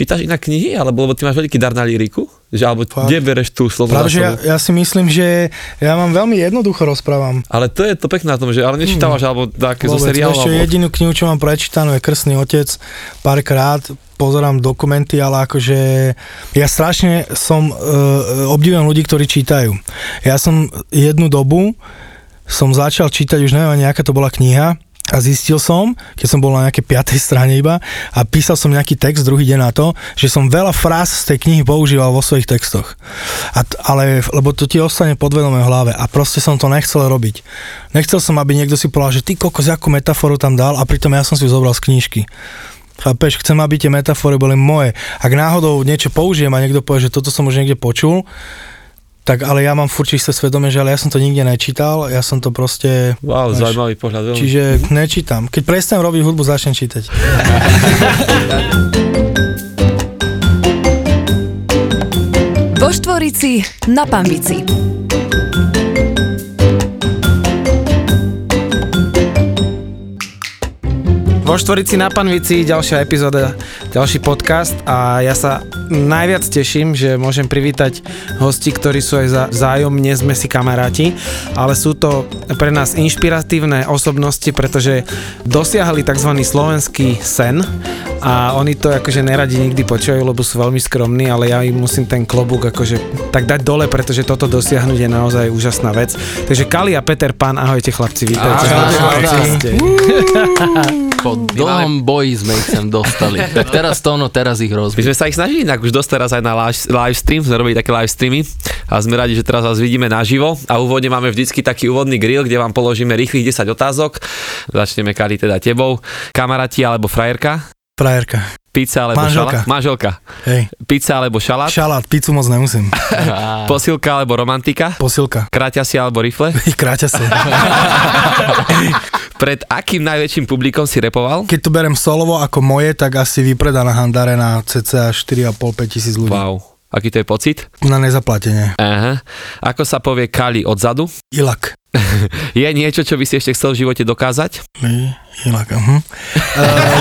čítaš inak knihy, alebo lebo ty máš veľký dar na líriku? Že, alebo Fakt. kde bereš tú slovo Práve, ja, ja si myslím, že ja mám veľmi jednoducho rozprávam. Ale to je to pekné na tom, že ale nečítavaš, alebo také zo seriálov. ešte alebo... jedinú knihu, čo mám prečítanú je Krstný otec. Párkrát pozerám dokumenty, ale akože ja strašne som, uh, obdivujem ľudí, ktorí čítajú. Ja som jednu dobu som začal čítať, už neviem ani aká to bola kniha, a zistil som, keď som bol na nejakej piatej strane iba a písal som nejaký text druhý deň na to, že som veľa fráz z tej knihy používal vo svojich textoch. A ale, lebo to ti ostane podvedome v hlave a proste som to nechcel robiť. Nechcel som, aby niekto si povedal, že ty kokos, akú metaforu tam dal a pritom ja som si ju zobral z knižky. Chápeš, chcem, aby tie metafory boli moje. Ak náhodou niečo použijem a niekto povie, že toto som už niekde počul, tak ale ja mám furt čisté svedomie, že ale ja som to nikde nečítal, ja som to proste... Wow, zaujímavý pohľad. Veľmi. Čiže nečítam. Keď prestanem robiť hudbu, začnem čítať. Vo Štvorici na Pambici. Vo Štvorici na Panvici, ďalšia epizóda, ďalší podcast a ja sa najviac teším, že môžem privítať hosti, ktorí sú aj za, vzájomne, sme si kamaráti, ale sú to pre nás inšpiratívne osobnosti, pretože dosiahli tzv. slovenský sen a oni to akože neradi nikdy počujú, lebo sú veľmi skromní, ale ja im musím ten klobúk akože tak dať dole, pretože toto dosiahnuť je naozaj úžasná vec. Takže Kali a Peter Pán, ahojte chlapci, vítajte. Ahojte, Ahojte. ahojte. Po dlhom boji sme ich sem dostali. Tak teraz to ono, teraz ich My rozbiť. sme sa ich snažili inak už dosť teraz aj na live, stream, sme robili také live streamy a sme radi, že teraz vás vidíme naživo a úvodne máme vždycky taký úvodný grill, kde vám položíme rýchlych 10 otázok. Začneme Kali teda tebou. Kamaráti alebo frajerka? Frajerka. Pizza alebo Manželka. šalát? Manželka. Hej. Pizza alebo šalát? Šalát, pizzu moc nemusím. Posilka alebo romantika? Posilka. Kráťasia alebo rifle? Kráťa sa. Pred akým najväčším publikom si repoval? Keď to berem solovo ako moje, tak asi vypredaná handare na cca 4,5-5 tisíc ľudí. Wow. Aký to je pocit? Na nezaplatenie. Aha. Ako sa povie Kali odzadu? Ilak. Je niečo, čo by si ešte chcel v živote dokázať? Ilak, uh-huh. uh,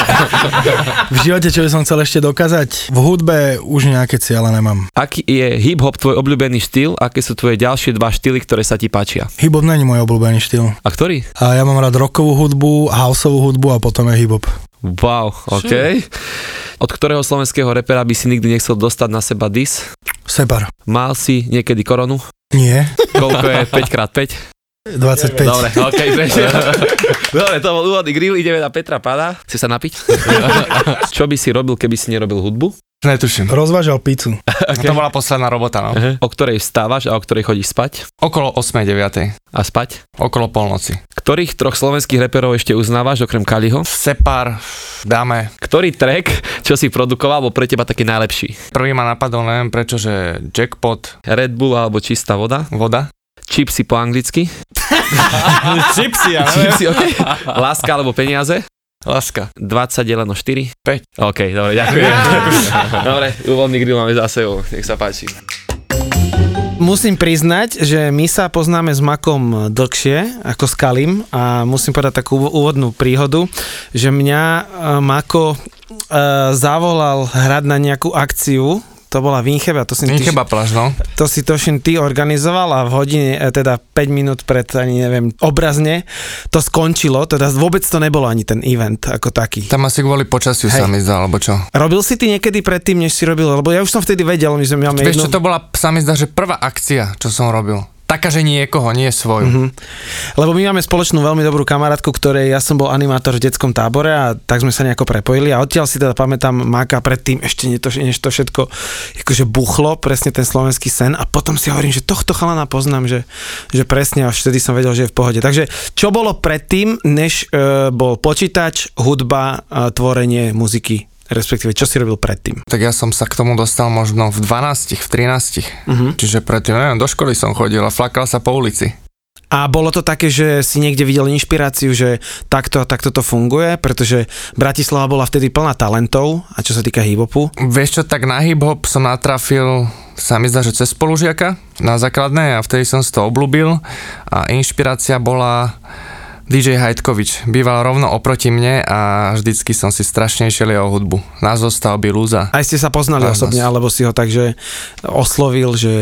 v živote, čo by som chcel ešte dokázať? V hudbe už nejaké ciele nemám. Aký je hip-hop tvoj obľúbený štýl? Aké sú tvoje ďalšie dva štýly, ktoré sa ti páčia? Hip-hop není môj obľúbený štýl. A ktorý? A ja mám rád rockovú hudbu, houseovú hudbu a potom je hip-hop. Wow, OK. Od ktorého slovenského repera by si nikdy nechcel dostať na seba dis? Separ. Mal si niekedy koronu? Nie. Koľko je 5x5? 25. Dobre, OK. Dobre, to bol úvodný grill, ideme na Petra Pána. Chce sa napiť? Čo by si robil, keby si nerobil hudbu? Netuším. Rozvážal pizzu. Okay. To bola posledná robota, no. O ktorej vstávaš a o ktorej chodíš spať? Okolo 8. 9. A spať? Okolo polnoci. Ktorých troch slovenských reperov ešte uznávaš, okrem Kaliho? Separ, dáme. Ktorý track, čo si produkoval, bol pre teba taký najlepší? Prvý ma napadol, neviem prečo, že Jackpot, Red Bull alebo čistá voda? voda. Chipsy po anglicky? Chipsy, ja Chipsy, OK. Láska alebo peniaze? Láska. 20 deleno 4? 5. OK, dobre, ďakujem. dobre, úvodný grill máme za sebou, nech sa páči. Musím priznať, že my sa poznáme s Makom dlhšie ako s Kalim a musím povedať takú úvodnú príhodu, že mňa e, Mako e, zavolal hrať na nejakú akciu, to bola Vincheba, to si, ty, Chyba pláž, no. to si tošin ty organizoval a v hodine, e, teda 5 minút pred, ani neviem, obrazne, to skončilo, teda vôbec to nebolo ani ten event ako taký. Tam asi kvôli počasiu Hej. sa mi zdá, alebo čo. Robil si ty niekedy predtým, než si robil, lebo ja už som vtedy vedel, my sme máme Vieš jednu... čo, to bola, sa mi zdá, že prvá akcia, čo som robil. Taká, že niekoho, nie svoju. Mhm. Lebo my máme spoločnú veľmi dobrú kamarátku, ktorej ja som bol animátor v detskom tábore a tak sme sa nejako prepojili a odtiaľ si teda pamätám Máka predtým ešte než to, než to všetko akože buchlo, presne ten slovenský sen a potom si hovorím, že tohto chalana poznám, že, že presne až vtedy som vedel, že je v pohode. Takže čo bolo predtým, než e, bol počítač, hudba, e, tvorenie muziky, respektíve čo si robil predtým? Tak ja som sa k tomu dostal možno v 12, v 13. Mhm. Čiže predtým, neviem, do školy som chodil a flakal sa po ulici. A bolo to také, že si niekde videl inšpiráciu, že takto a takto to funguje, pretože Bratislava bola vtedy plná talentov, a čo sa týka hip-hopu. Vieš čo, tak na hip-hop som natrafil, sa mi zdá, že cez spolužiaka na základnej a vtedy som si to obľúbil a inšpirácia bola DJ Hajtkovič. Býval rovno oproti mne a vždycky som si strašne išiel jeho hudbu. Na zostavby Lúza. Aj ste sa poznali Áno. osobne, alebo si ho takže oslovil, že...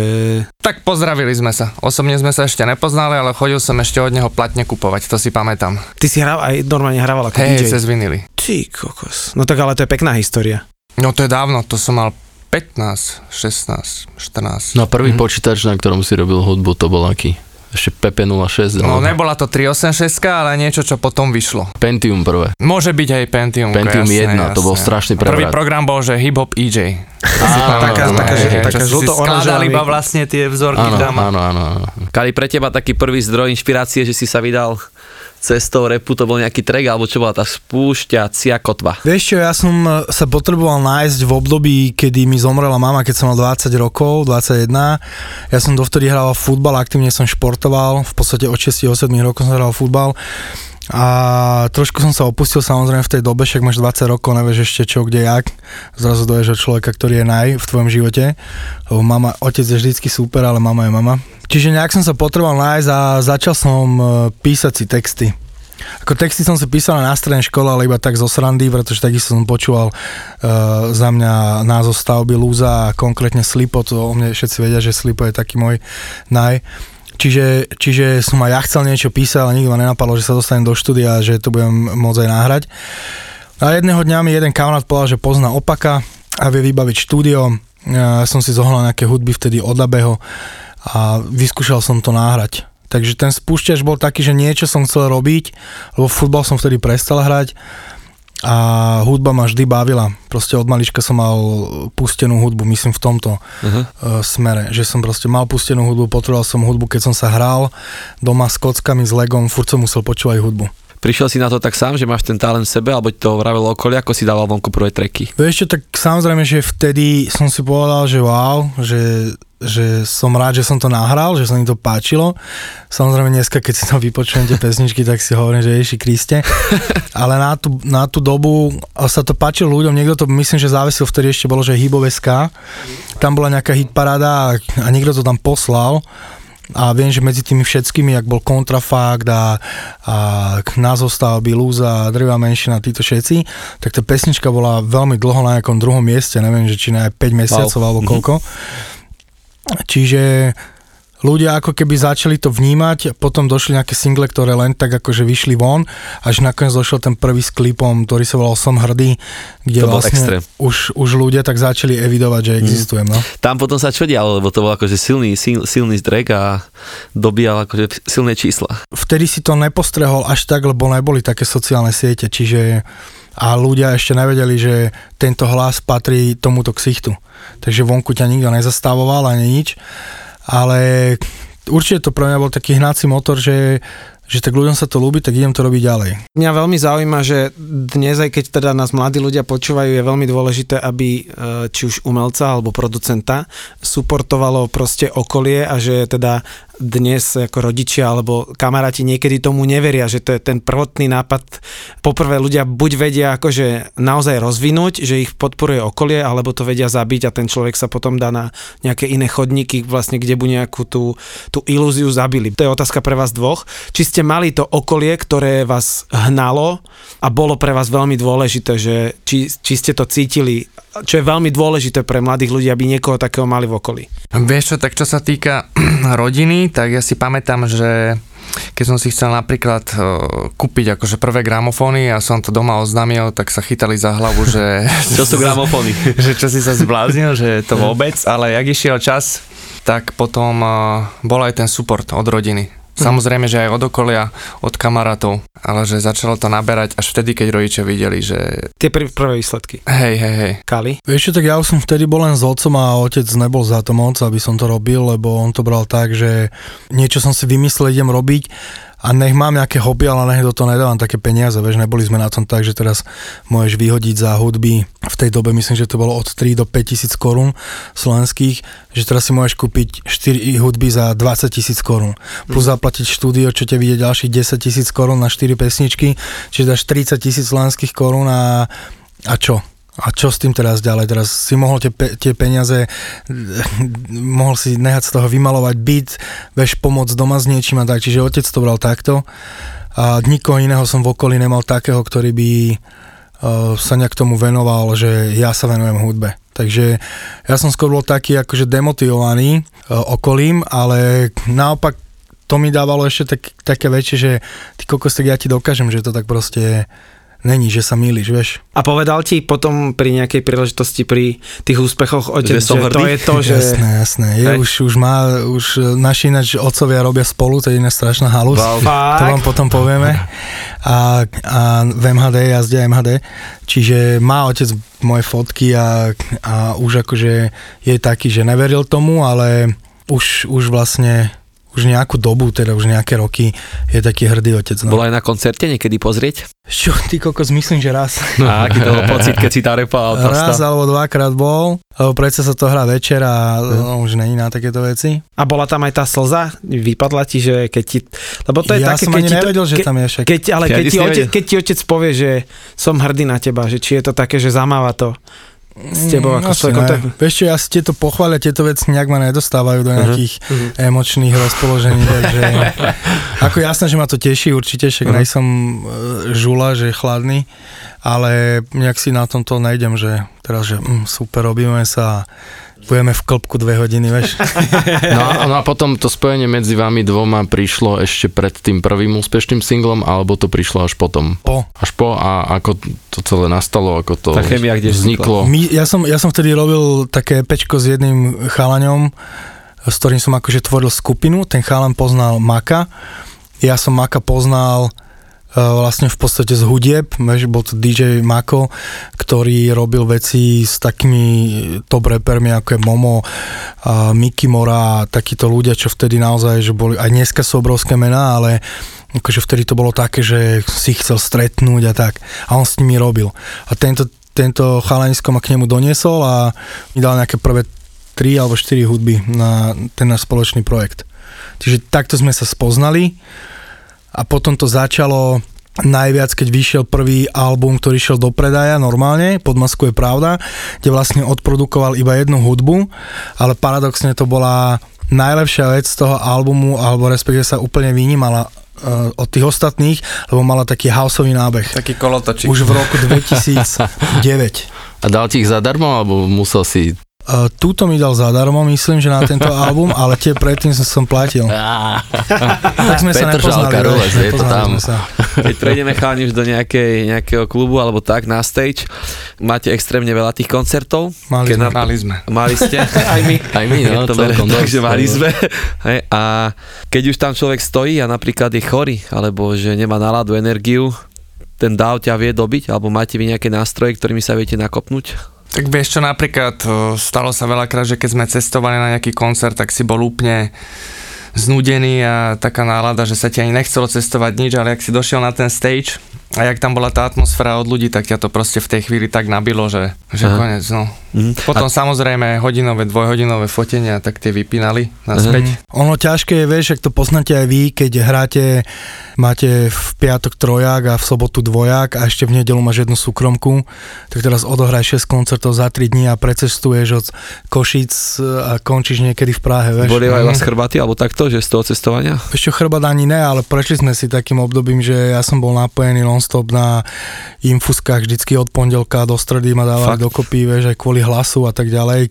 Tak pozdravili sme sa. Osobne sme sa ešte nepoznali, ale chodil som ešte od neho platne kupovať, to si pamätám. Ty si hral, aj normálne hrával ako Hej, DJ. cez vinily. Ty kokos. No tak ale to je pekná história. No to je dávno, to som mal 15, 16, 14. No prvý počítač, na ktorom si robil hudbu, to bol aký? Ešte PP06, No alebo nebola to 386, ale niečo, čo potom vyšlo. Pentium prvé. Môže byť aj Pentium. Pentium jasné, 1, to bol strašný Prvý prevrat. program bol, že Hip Hop EJ. taká- taká, taká skladali iba vlastne tie vzorky Áno, tam. áno, áno, áno. Kali pre teba taký prvý zdroj inšpirácie, že si sa vydal cestou repu, to bol nejaký track, alebo čo bola tá spúšťacia kotva? Vieš čo, ja som e, sa potreboval nájsť v období, kedy mi zomrela mama, keď som mal 20 rokov, 21. Ja som dovtedy hral futbal, aktívne som športoval, v podstate od 6-7 rokov som hral futbal. A trošku som sa opustil samozrejme v tej dobe, však máš 20 rokov, nevieš ešte čo, kde, jak. Zrazu doješ od človeka, ktorý je naj v tvojom živote. Lebo mama, otec je vždycky super, ale mama je mama. Čiže nejak som sa potreboval nájsť a začal som e, písať si texty. Ako texty som si písal na strednej škole, ale iba tak zo srandy, pretože takisto som počúval uh, za mňa názov stavby Lúza a konkrétne Slipo, to o mne všetci vedia, že Slipo je taký môj naj. Čiže, čiže som aj ja chcel niečo písať, ale nikto ma nenapadlo, že sa dostanem do štúdia a že to budem môcť aj nahrať. A jedného dňa mi jeden kamarát povedal, že pozná opaka a vie vybaviť štúdio. Ja som si zohľal nejaké hudby vtedy od Abeho a vyskúšal som to náhrať. Takže ten spúšťač bol taký, že niečo som chcel robiť, lebo futbal som vtedy prestal hrať a hudba ma vždy bavila. Proste od malička som mal pustenú hudbu, myslím v tomto Uh-huh. uh, smere, že som proste mal pustenú hudbu, potreboval som hudbu, keď som sa hral doma s kockami, s legom, furt som musel počúvať hudbu. Prišiel si na to tak sám, že máš ten talent v sebe, alebo ti to vravelo okolie, ako si dával vonku prvé treky? Vieš čo, tak samozrejme, že vtedy som si povedal, že wow, že, že som rád, že som to nahral, že sa mi to páčilo. Samozrejme dneska, keď si to vypočujem tie pesničky, tak si hovorím, že Ježiši Kriste. Ale na tú, na tú dobu sa to páčilo ľuďom, niekto to myslím, že závisil vtedy ešte bolo, že Hybové SK. Tam bola nejaká hitparáda a, a niekto to tam poslal a viem, že medzi tými všetkými, jak bol Kontrafakt a, a názov stavby, Lúza, Drvá menšina, títo všetci, tak tá pesnička bola veľmi dlho na nejakom druhom mieste, neviem, že či na 5 mesiacov wow. alebo koľko. Čiže ľudia ako keby začali to vnímať, potom došli nejaké single, ktoré len tak akože vyšli von, až nakoniec došiel ten prvý s klipom, ktorý sa volal Som hrdý, kde To vlastne extrém. už, už ľudia tak začali evidovať, že existujem. No. Tam potom sa čo dialo, lebo to bol akože silný, sil, silný track a dobíjal akože silné čísla. vtedy si to nepostrehol až tak, lebo neboli také sociálne siete, čiže a ľudia ešte nevedeli, že tento hlas patrí tomuto ksichtu. Takže vonku ťa nikto nezastavoval ani nič, ale určite to pre mňa bol taký hnací motor, že, že tak ľuďom sa to ľúbi, tak idem to robiť ďalej. Mňa veľmi zaujíma, že dnes, aj keď teda nás mladí ľudia počúvajú, je veľmi dôležité, aby e, či už umelca alebo producenta suportovalo proste okolie a že teda dnes ako rodičia alebo kamaráti niekedy tomu neveria, že to je ten prvotný nápad. Poprvé ľudia buď vedia akože naozaj rozvinúť, že ich podporuje okolie, alebo to vedia zabiť a ten človek sa potom dá na nejaké iné chodníky, vlastne kde bu nejakú tú, tú ilúziu zabili. To je otázka pre vás dvoch. Či ste mali to okolie, ktoré vás hnalo a bolo pre vás veľmi dôležité, že či, či ste to cítili, čo je veľmi dôležité pre mladých ľudí, aby niekoho takého mali v okolí. Vieš čo, tak čo sa týka rodiny, tak ja si pamätám, že keď som si chcel napríklad uh, kúpiť akože prvé gramofóny a som to doma oznámil, tak sa chytali za hlavu, že... Čo sú gramofóny? že čo si sa zbláznil, že to vôbec, ale jak išiel čas, tak potom uh, bol aj ten support od rodiny. Samozrejme, že aj od okolia, od kamarátov, ale že začalo to naberať až vtedy, keď rodičia videli, že Tie pr- prvé výsledky. hej, hej, hej. Kali? Vieš čo, tak ja už som vtedy bol len s otcom a otec nebol za to moc, aby som to robil, lebo on to bral tak, že niečo som si vymyslel, idem robiť a nech mám nejaké hobby, ale nech do toho nedávam také peniaze, vieš, neboli sme na tom tak, že teraz môžeš vyhodiť za hudby, v tej dobe myslím, že to bolo od 3 do 5 tisíc korún slovenských, že teraz si môžeš kúpiť 4 hudby za 20 tisíc korún, plus zaplatiť štúdio, čo ťa vidie ďalších 10 tisíc korún na 4 pesničky, čiže dáš 30 tisíc slovenských korún a, a čo? A čo s tým teraz ďalej? Teraz si mohol tie, pe- tie peniaze, mohol si nehať z toho vymalovať byt, vieš pomôcť doma s niečím a tak, čiže otec to bral takto. a nikoho iného som v okolí nemal takého, ktorý by uh, sa nejak tomu venoval, že ja sa venujem hudbe. Takže ja som skôr bol taký akože demotivovaný uh, okolím, ale naopak to mi dávalo ešte tak, také väčšie, že ty kokos, tak ja ti dokážem, že to tak proste není, že sa mýliš, vieš. A povedal ti potom pri nejakej príležitosti pri tých úspechoch otec, Že že to je to, že... Jasné, jasné. Je, Hej. už, už má, už naši ináč otcovia robia spolu, to je iná strašná halus. Wow. To vám potom povieme. A, a v MHD jazdia MHD. Čiže má otec moje fotky a, a už akože je taký, že neveril tomu, ale už, už vlastne už nejakú dobu, teda už nejaké roky je taký hrdý otec. No. Bol aj na koncerte niekedy pozrieť? Čo, ty kokos, myslím, že raz. A aký to bol pocit, keď si tam repoval Raz alebo dvakrát bol, lebo predsa sa to hrá večer a no, už není na takéto veci. A bola tam aj tá slza? Vypadla ti, že keď ti... Lebo to je ja také, som keď ani ti to, nevedel, že ke- tam je však. Keď, ale Ja keď, ti otec, nevedel. keď ti otec povie, že som hrdý na teba, že či je to také, že zamáva to s tebou ako asi človekom. ne. tak- Vieš čo, ja si tieto pochvália, tieto veci nejak ma nedostávajú do nejakých uh-huh. emočných rozpoložení, takže ako jasné, že ma to teší určite, však uh-huh. nejsom e, žula, že chladný, ale nejak si na tomto nejdem, že teraz, že mm, super, robíme sa budeme v klopku dve hodiny, vieš. No a, no a potom to spojenie medzi vami dvoma prišlo ešte pred tým prvým úspešným singlom, alebo to prišlo až potom? Po. Až po a ako to celé nastalo, ako to Tá chémia kde vzniklo? My, ja, som, ja som vtedy robil také pečko s jedným chalaňom, s ktorým som akože tvoril skupinu, ten chalan poznal Maka, ja som Maka poznal vlastne v podstate z hudieb, vieš, bol to DJ Mako, ktorý robil veci s takými top rappermi ako je Momo, a Mickey Mora a takíto ľudia, čo vtedy naozaj, že boli, aj dneska sú obrovské mená, ale akože vtedy to bolo také, že si ich chcel stretnúť a tak. A on s nimi robil. A tento, tento chalanisko ma k nemu doniesol a mi dal nejaké prvé tri alebo štyri hudby na ten náš spoločný projekt. Čiže takto sme sa spoznali a potom to začalo najviac, keď vyšiel prvý album, ktorý šiel do predaja normálne, pod masku je pravda, kde vlastne odprodukoval iba jednu hudbu, ale paradoxne to bola najlepšia vec z toho albumu, alebo respektíve sa úplne vynímala uh, od tých ostatných, lebo mala taký houseový nábeh. Taký kolotočík. Už v roku 2009. A dal ti ich zadarmo, alebo musel si... Uh, túto mi dal zadarmo, myslím, že na tento album, ale tie predtým som, som platil. Tak sme sa nepoznali. Vieš, Rules, je to tam. sa. Keď prejdeme chalani už do nejakej, nejakého klubu alebo tak na stage, máte extrémne veľa tých koncertov. Mali Keď sme. na- Mali sme. Mali ste. Aj my. Aj my, no, to beriem celkom tak, dosť, že mali no. sme. Hej, a keď už tam človek stojí a napríklad je chorý, alebo že nemá náladu, energiu, ten dáv ťa vie dobiť, alebo máte vy nejaké nástroje, ktorými sa viete nakopnúť? Tak vieš čo, napríklad o, stalo sa veľakrát, že keď sme cestovali na nejaký koncert, tak si bol úplne znudený a taká nálada, že sa ti ani nechcelo cestovať nič, ale ak si došiel na ten stage a jak tam bola tá atmosféra od ľudí, tak ťa to proste v tej chvíli tak nabilo, že, že Aha. konec, no. Mhm. Potom samozrejme hodinové, dvojhodinové fotenia, tak tie vypínali naspäť. Ono ťažké je, vieš, ak to poznáte aj vy, keď hráte, máte v piatok trojak a v sobotu dvojak a ešte v nedelu máš jednu súkromku, tak teraz odohraj 6 koncertov za 3 dní a precestuješ od Košic a končíš niekedy v Prahe, vieš. Bolievajú vás chrbáty, alebo takto, že z toho cestovania? Ešte chrbát ani ne, ale prešli sme si takým obdobím, že ja som bol napojený non-stop na infuskách vždycky od pondelka do stredy ma dávali Fakt? dokopy, vieš, aj kvôli hlasu a tak ďalej.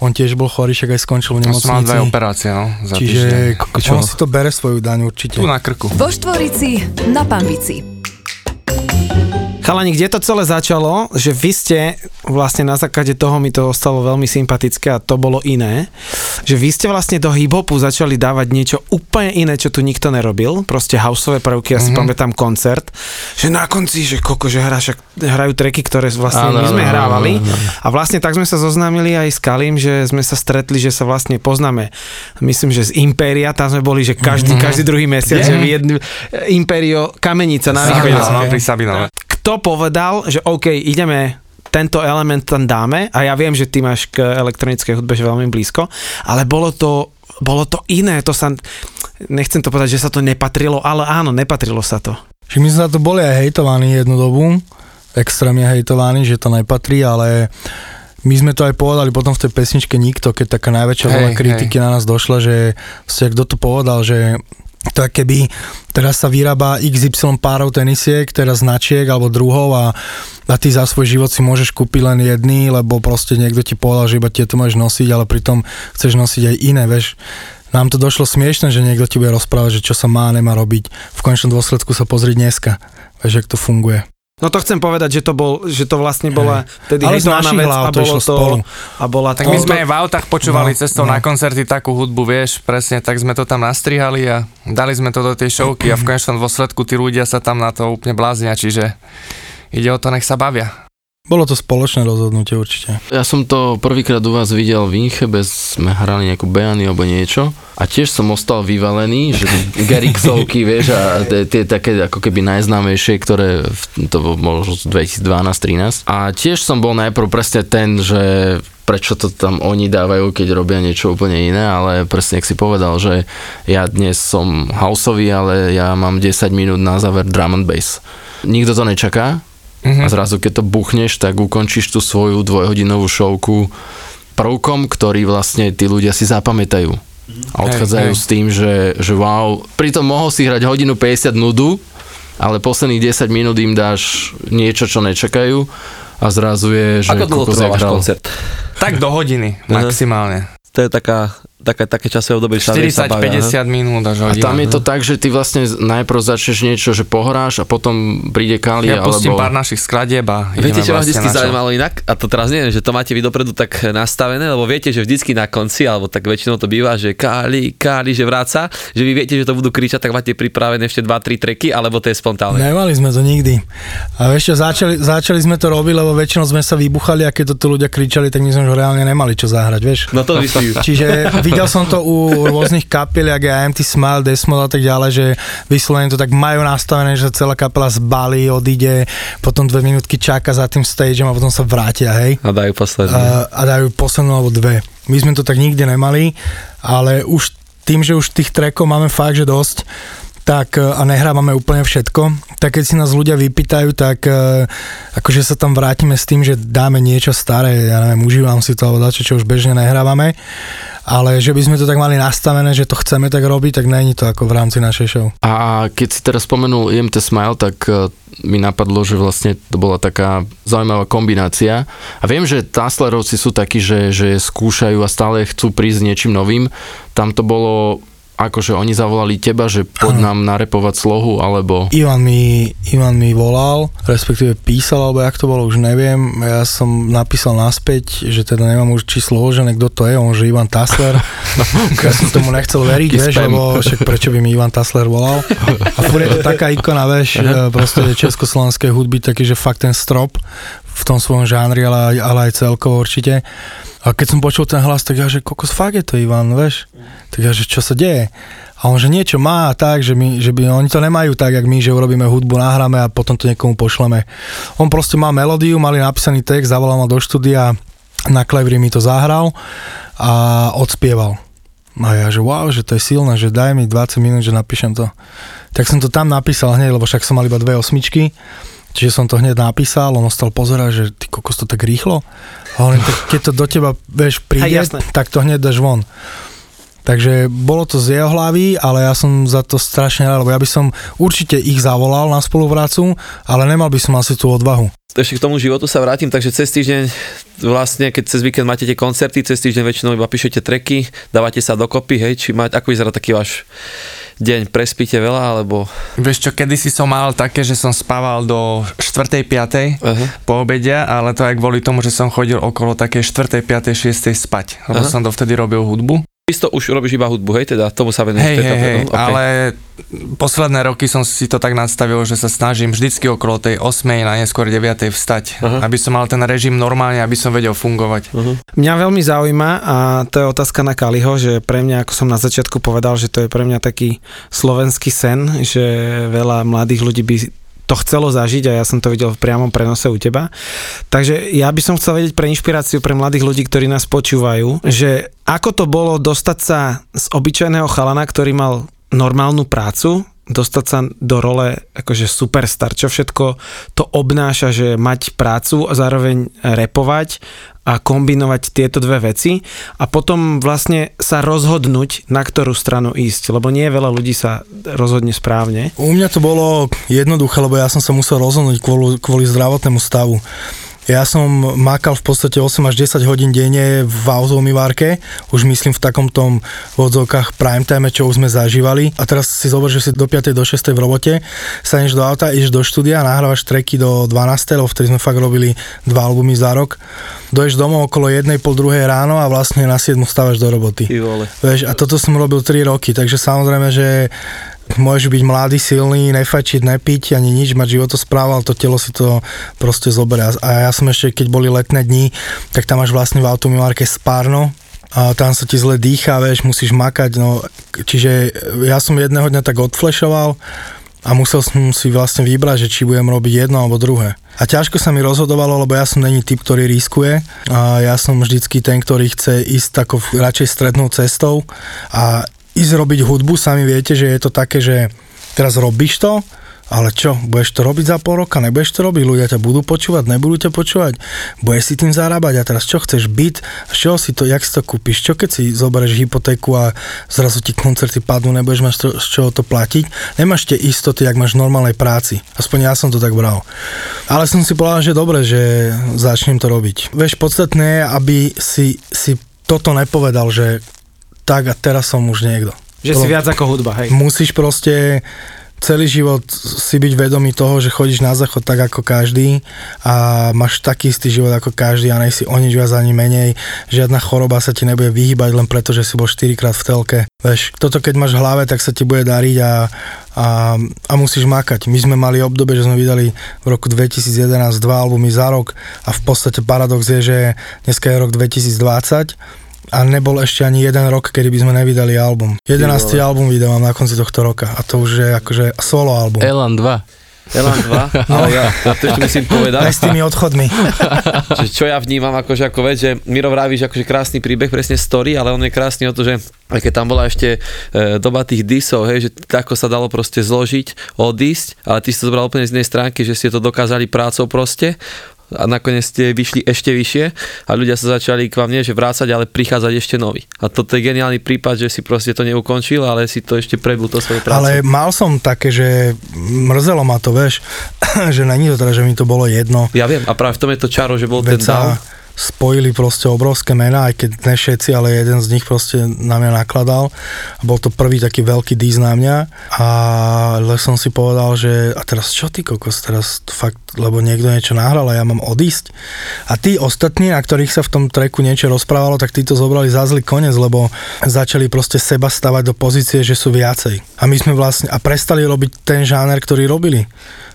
On tiež bol chorý, však aj skončil v mal nemocnici. dve operácie, no, za Čiže týždeň. on si to bere svoju daň určite. Tu na krku. Vo Štvorici na Pambici. Chalani, kde to celé začalo, že vy ste, vlastne na základe toho mi to ostalo veľmi sympatické a to bolo iné, že vy ste vlastne do hip-hopu začali dávať niečo úplne iné, čo tu nikto nerobil, proste houseové prvky, ja si Mhm. pamätám koncert, že na konci, že koko, že hra, však hrajú treky, ktoré vlastne Áno, my sme áno, hrávali. áno, a vlastne tak sme sa zoznámili aj s Kalim, že sme sa stretli, že sa vlastne poznáme, myslím, že z Impéria, tam sme boli, že každý, každý druhý mesiac, že v jedný, Imperio Kamenica na no, pri Sabinove. Kto povedal, že OK, ideme tento element tam dáme a ja viem, že ty máš k elektronickej hudbe že veľmi blízko, ale bolo to, bolo to iné, to sa, nechcem to povedať, že sa to nepatrilo, ale áno, nepatrilo sa to. Však my sme za to boli aj hejtovaní jednu dobu, extrémne hejtovaní, že to nepatrí, ale my sme to aj povedali potom v tej pesničke Nikto, keď taká najväčšia Hej, vlna kritiky na nás došla, že vlastne kto to povedal, že to je keby teraz sa vyrába XY párov tenisiek, teraz značiek alebo druhov a, a ty za svoj život si môžeš kúpiť len jedný, lebo proste niekto ti povedal, že iba tieto môžeš nosiť, ale pritom chceš nosiť aj iné, vieš. Nám to došlo smiešne, že niekto ti bude rozprávať, že čo sa má a nemá robiť. V končnom dôsledku sa pozri dneska, vieš, jak to funguje. No to chcem povedať, že to, bol, že to vlastne bola tedy Ale hejtovaná vec a to bolo išlo to, spolu. a bola Tak to, my sme aj v autách počúvali No, cestou no. na koncerty takú hudbu, vieš, presne, tak sme to tam nastrihali a dali sme to do tej showky a v konečnom dôsledku tí ľudia sa tam na to úplne bláznia, čiže ide o to, nech sa bavia. Bolo to spoločné rozhodnutie určite. Ja som to prvýkrát u vás videl v Inchebe, sme hrali nejakú Beany alebo niečo a tiež som ostal vyvalený, že Gerixovky, vieš, a tie, také ako keby najznámejšie, ktoré to bolo možno 2012-13 a tiež som bol najprv presne ten, že prečo to tam oni dávajú, keď robia niečo úplne iné, ale presne, ak si povedal, že ja dnes som houseový, ale ja mám 10 minút na záver drum and bass. Nikto to nečaká, Mhm. a zrazu keď to buchneš, tak ukončíš tú svoju dvojhodinovú šovku prvkom, ktorý vlastne tí ľudia si zapamätajú. A odchádzajú Hej, hej. s tým, že, že wow, pritom mohol si hrať hodinu 50 nudu, ale posledných 10 minút im dáš niečo, čo nečakajú a zrazu je, že Ako dlho kokos, trval jak váš hral. koncert? Tak do hodiny maximálne. To je taká, taká, také časové obdobie, že sa vie, sa bavia, 40-50 minút až A hodina. tam je to tak, že ty vlastne najprv začneš niečo, že pohráš a potom príde Kali Ja pustím alebo... pár našich skladieb a Viete, čo ma vlastne vždycky zaujímalo inak? A to teraz neviem, že to máte vy dopredu tak nastavené, lebo viete, že vždycky na konci, alebo tak väčšinou to býva, že Káli, Káli, že vráca, že vy viete, že to budú kričať, tak máte pripravené ešte 2-3 treky, alebo to je spontánne. Nemali sme to nikdy. A ešte začali, začali sme to robiť, lebo väčšinou sme sa vybuchali a keď to tu ľudia kričali, tak my sme už reálne nemali čo zahrať, vieš. No to myslím. Čiže videl som to u rôznych kapiel, jak je IMT Smile, Desmod a tak ďalej, že vyslovene to tak majú nastavené, že celá kapela zbalí, odíde, potom dve minútky čaká za tým stagem a potom sa vrátia, hej. A dajú posledné. A, a dajú poslednú alebo dve. My sme to tak nikde nemali, ale už tým, že už tých trackov máme fakt, že dosť, tak e, a nehrávame úplne všetko, tak keď si nás ľudia vypýtajú, tak e, akože sa tam vrátime s tým, že dáme niečo staré, ja neviem, užívam si to, alebo dačo, čo už bežne nehrávame, ale že by sme to tak mali nastavené, že to chceme tak robiť, tak není to ako v rámci našej show. A keď si teraz spomenul IMT Smile, tak e, mi napadlo, že vlastne to bola taká zaujímavá kombinácia. A viem, že Taslerovci sú takí, že, že skúšajú a stále chcú prísť s niečím novým. Tam to bolo akože oni zavolali teba, že poď nám narepovať slohu, alebo... Ivan mi, Ivan mi volal, respektíve písal, alebo jak to bolo, už neviem. Ja som napísal naspäť, že teda nemám už číslo uložené, kto to je, on že Ivan Tasler. ja som tomu nechcel veriť, vieš, spam. lebo však prečo by mi Ivan Tasler volal. A furt je to taká ikona, vieš, e, proste československej hudby, taký, že fakt ten strop v tom svojom žánri, ale, aj- ale aj celkovo určite. A keď som počul ten hlas, tak ja, že kokos, fakt je to Ivan, vieš. Tak ja, že čo sa deje? A on, že niečo má tak, že, my, že by, oni to nemajú tak, jak my, že urobíme hudbu, nahráme a potom to niekomu pošleme. On proste má melódiu, mali napísaný text, zavolal ma do štúdia, na klevri mi to zahral a odspieval. A ja, že wow, že to je silné, že daj mi 20 minút, že napíšem to. Tak som to tam napísal hneď, lebo však som mal iba dve osmičky, čiže som to hneď napísal, on ostal pozerať, že ty kokos to tak rýchlo. A hovorím, tak keď to do teba, vieš, príde, jasné. tak to hneď dáš von. Takže bolo to z jeho hlavy, ale ja som za to strašne rád, lebo ja by som určite ich zavolal na spoluprácu, ale nemal by som asi tú odvahu. Ešte k tomu životu sa vrátim, takže cez týždeň vlastne, keď cez víkend máte tie koncerty, cez týždeň väčšinou iba píšete treky, dávate sa dokopy, hej, či mať, ako vyzerá taký váš deň, prespíte veľa, alebo... Vieš čo, kedysi som mal také, že som spával do 4. 5. Aha. po obede, ale to aj kvôli tomu, že som chodil okolo také 4. 5. 6. spať, lebo Aha. som dovtedy robil hudbu. Isto už robíš iba hudbu, hej, teda tomu sa venuješ. Hej, je hej, hej, no, ok. ale posledné roky som si to tak nastavil, že sa snažím vždycky okolo tej 8. na neskôr 9. vstať, Aha. aby som mal ten režim normálne, aby som vedel fungovať. Mňa veľmi zaujíma a to je otázka na Kaliho, že pre mňa, ako som na začiatku povedal, že to je pre mňa taký slovenský sen, že veľa mladých ľudí by to chcelo zažiť a ja som to videl v priamom prenose u teba. Takže ja by som chcel vedieť pre inšpiráciu pre mladých ľudí, ktorí nás počúvajú, že ako to bolo dostať sa z obyčajného chalana, ktorý mal normálnu prácu, dostať sa do role akože superstar, čo všetko to obnáša, že mať prácu a zároveň repovať a kombinovať tieto dve veci a potom vlastne sa rozhodnúť, na ktorú stranu ísť, lebo nie veľa ľudí sa rozhodne správne. U mňa to bolo jednoduché, lebo ja som sa musel rozhodnúť kvôli, kvôli zdravotnému stavu. Ja som makal v podstate 8 až 10 hodín denne v automývárke, už myslím v takom tom v odzovkách prime time, čo už sme zažívali. A teraz si zober, že si do 5. do 6. v robote, staneš do auta, ideš do štúdia, nahrávaš treky do 12. lebo vtedy sme fakt robili dva albumy za rok. Doješ domov okolo 1. pol druhej ráno a vlastne na 7. stávaš do roboty. Vieš, a toto som robil 3 roky, takže samozrejme, že môžeš byť mladý, silný, nefačiť, nepiť, ani nič, mať životospráva, ale to telo si to proste zoberie. A ja som ešte, keď boli letné dni, tak tam máš vlastne v automilárke spárno, a tam sa ti zle dýcha, vieš, musíš makať, no, čiže ja som jedného dňa tak odflešoval a musel som si vlastne vybrať, že či budem robiť jedno alebo druhé. A ťažko sa mi rozhodovalo, lebo ja som není typ, ktorý riskuje. A ja som vždycky ten, ktorý chce ísť takou radšej strednou cestou a ísť robiť hudbu, sami viete, že je to také, že teraz robíš to, ale čo, budeš to robiť za pol roka, nebudeš to robiť, ľudia ťa budú počúvať, nebudú ťa počúvať, budeš si tým zarábať a teraz čo chceš byť, z čoho si to, jak si to kúpiš, čo keď si zoberieš hypotéku a zrazu ti koncerty padnú, nebudeš mať z čoho to platiť, nemáš tie istoty, jak máš v normálnej práci, aspoň ja som to tak bral. Ale som si povedal, že dobre, že začnem to robiť. Vieš, podstatné je, aby si, si toto nepovedal, že tak a teraz som už niekto. Že si viac ako hudba, hej. Musíš proste celý život si byť vedomý toho, že chodíš na záchod tak ako každý a máš taký istý život ako každý a nejsi o nič viac ani menej. Žiadna choroba sa ti nebude vyhýbať len preto, že si bol 4 krát v telke. Veš, toto keď máš v hlave, tak sa ti bude dariť a, a, a musíš makať. My sme mali obdobie, že sme vydali v roku 2011 dva albumy za rok a v podstate paradox je, že dneska je rok 2020 a nebol ešte ani jeden rok, kedy by sme nevydali album. 11. album vydávam na konci tohto roka a to už je akože solo album. Elan 2. Elan 2, ale ja, ja to ešte musím povedať. Aj s tými odchodmi. že čo ja vnímam akože ako vec, že Miro vraví, že akože krásny príbeh, presne story, ale on je krásny o to, že aj keď tam bola ešte e, doba tých disov, hej, že ako sa dalo proste zložiť, odísť, ale ty si to zobral úplne z inej stránky, že ste to dokázali prácou proste a nakoniec ste vyšli ešte vyššie a ľudia sa začali k vám nie že vrácať, ale prichádzať ešte nový. A toto je geniálny prípad, že si proste to neukončil, ale si to ešte prebil to svoje práce. Ale mal som také, že mrzelo ma to, vieš, že není to teda, že mi to bolo jedno. Ja viem, a práve v tom je to čaro, že bol ten sa, down spojili proste obrovské mená, aj keď ne všetci, ale jeden z nich proste na mňa nakladal. A bol to prvý taký veľký díz na mňa. A som si povedal, že a teraz čo ty kokos, teraz fakt, lebo niekto niečo nahral a ja mám odísť. A tí ostatní, na ktorých sa v tom treku niečo rozprávalo, tak tí to zobrali za zlý koniec, lebo začali proste seba stavať do pozície, že sú viacej. A my sme vlastne, a prestali robiť ten žáner, ktorý robili.